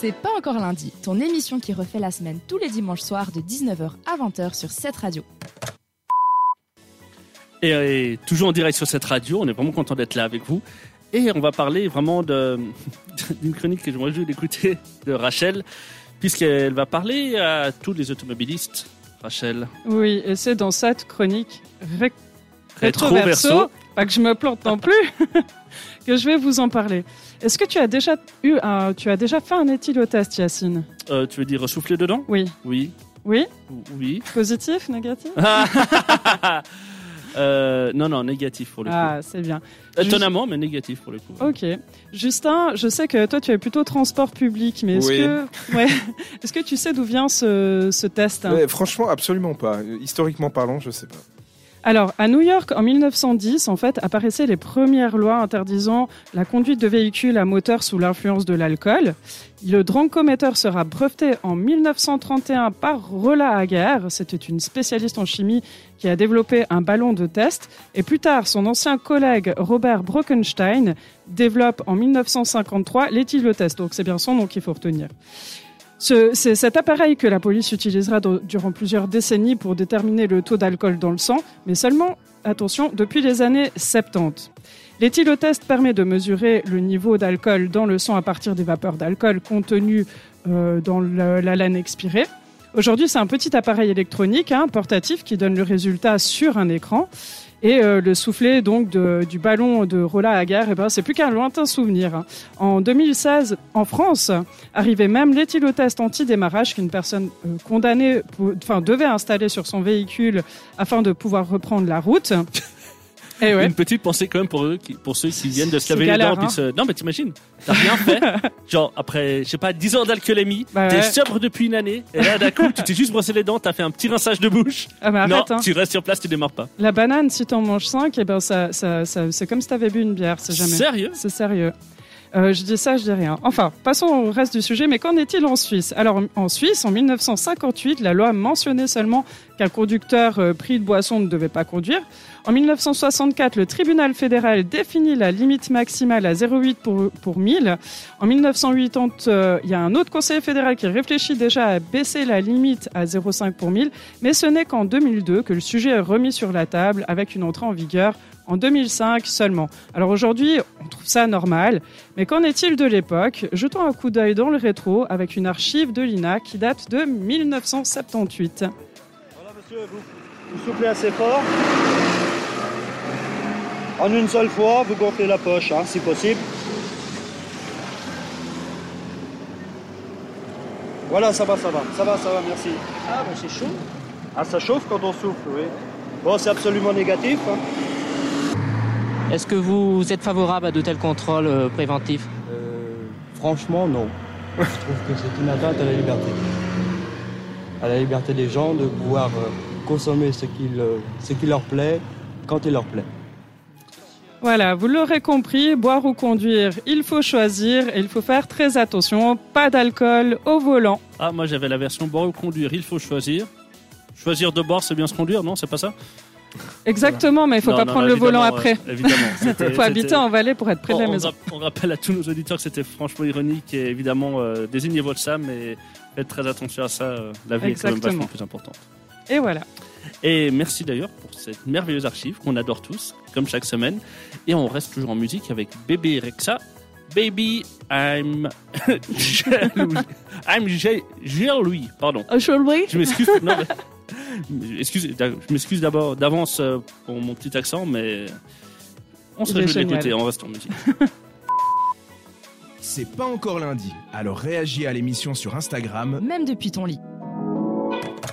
C'est pas encore lundi, ton émission qui refait la semaine tous les dimanches soirs de 19h à 20h sur cette radio. Et, et toujours en direct sur cette radio, on est vraiment content d'être là avec vous. Et on va parler vraiment d'une chronique que j'aimerais juste d'écouter de Rachel, puisqu'elle va parler à tous les automobilistes. Rachel. Oui, et c'est dans cette chronique ré- Rétro rétro-verso, verso. Pas que je me plante non plus, que je vais vous en parler. Est-ce que tu as déjà eu un, tu as déjà fait un éthylotest, Yacine? Euh, tu veux dire souffler dedans? Oui. Oui. Oui? Oui. Positif, négatif? Euh, non, non, négatif pour le coup. Ah, c'est bien. Étonnamment, mais négatif pour le coup. Ok. Justin, je sais que toi, tu es plutôt transport public, mais est-ce Oui. que, ouais, est-ce que tu sais d'où vient ce, ce test hein? Ouais, franchement, absolument pas. Historiquement parlant, je sais pas. Alors, à New York, en 1910, en fait, apparaissaient les premières lois interdisant la conduite de véhicules à moteur sous l'influence de l'alcool. Le drankometer sera breveté en 1931 par Rolla Hager. C'était une spécialiste en chimie qui a développé un ballon de test. Et plus tard, son ancien collègue Robert Brockenstein développe en 1953 l'éthylotest. Donc, c'est bien son nom qu'il faut retenir. Ce- C'est cet appareil que la police utilisera durant plusieurs décennies pour déterminer le taux d'alcool dans le sang, mais seulement, attention, depuis les années 70. L'éthylotest permet de mesurer le niveau d'alcool dans le sang à partir des vapeurs d'alcool contenues euh, dans la laine expirée. Aujourd'hui, c'est un petit appareil électronique hein, portatif qui donne le résultat sur un écran. Et euh, le soufflet donc de- du ballon de Rolla Hager, eh ben, c'est plus qu'un lointain souvenir. En 2016, en France, arrivait même l'éthylotest anti-démarrage qu'une personne euh, condamnée enfin, devait installer sur son véhicule afin de pouvoir reprendre la route. Et ouais. Une petite pensée quand même pour eux, qui- pour ceux qui viennent de se C'est laver galère, les dents. hein. se- Non, mais t'imagines, t'as rien fait. Genre, après, je sais pas, 10 heures d'alcoolémie, Bah t'es ouais. sobre depuis une année, et là, d'un coup, tu t'es juste brossé les dents, t'as fait un petit rinçage de bouche. Ah, mais non, arrête, hein. tu restes sur place, tu démarres pas. La banane, si t'en manges 5, eh ben ça, ça, ça- c'est comme si t'avais bu une bière, c'est jamais. Sérieux? C'est sérieux. Euh, je dis ça, je dis rien. Enfin, passons au reste du sujet, mais qu'en est-il en Suisse? Alors, en Suisse, en 1958, la loi mentionnait seulement qu'un conducteur euh, pris de boisson ne devait pas conduire. En 1964, le tribunal fédéral définit la limite maximale à 0,8 pour, pour 1000. En 1980, euh, il y a un autre conseiller fédéral qui réfléchit déjà à baisser la limite à 0,5 pour 1000, mais ce n'est qu'en 2002 que le sujet est remis sur la table avec une entrée en vigueur en 2005 seulement. Alors aujourd'hui, on trouve ça normal, mais qu'en est-il de l'époque? Jetons un coup d'œil dans le rétro avec une archive de l'INA qui date de 1978. Voilà monsieur, vous, vous soufflez assez fort. En une seule fois, vous gonflez la poche, hein, si possible. Voilà, ça va, ça va, ça va, ça va, merci. Ah, ben c'est chaud. Ah, ça chauffe quand on souffle, oui. Bon, c'est absolument négatif. hein. Est-ce que vous êtes favorable à de tels contrôles euh, préventifs? Euh, franchement, non. Je trouve que c'est une atteinte à la liberté. À la liberté des gens de pouvoir euh, consommer ce, euh, ce qui leur plaît quand il leur plaît. Voilà, vous l'aurez compris, boire ou conduire, il faut choisir et il faut faire très attention. Pas d'alcool au volant. Ah, moi j'avais la version boire ou conduire, il faut choisir. Choisir de bord, c'est bien se conduire, non C'est pas ça? Exactement, mais il faut Non, pas non, prendre le volant après. euh, évidemment. Il faut habiter en vallée pour être près de la on, on maison. on rappelle à tous nos auditeurs que c'était franchement ironique et évidemment euh, désignez votre Sam et faites très attention à ça. euh, la vie est quand même Exactement. vachement plus importante. Et voilà. Et merci d'ailleurs pour cette merveilleuse archive qu'on adore tous, comme chaque semaine. Et on reste toujours en musique avec Bébé Rexa. Baby, I'm. I'm Jean-Louis, pardon. Aujourd'hui Je m'excuse. non, mais- excuse, je m'excuse d'abord d'avance euh, pour mon petit accent, mais on se réjouit de l'écouter. On reste en musique. C'est pas encore lundi, alors réagis à l'émission sur Instagram Même depuis ton lit.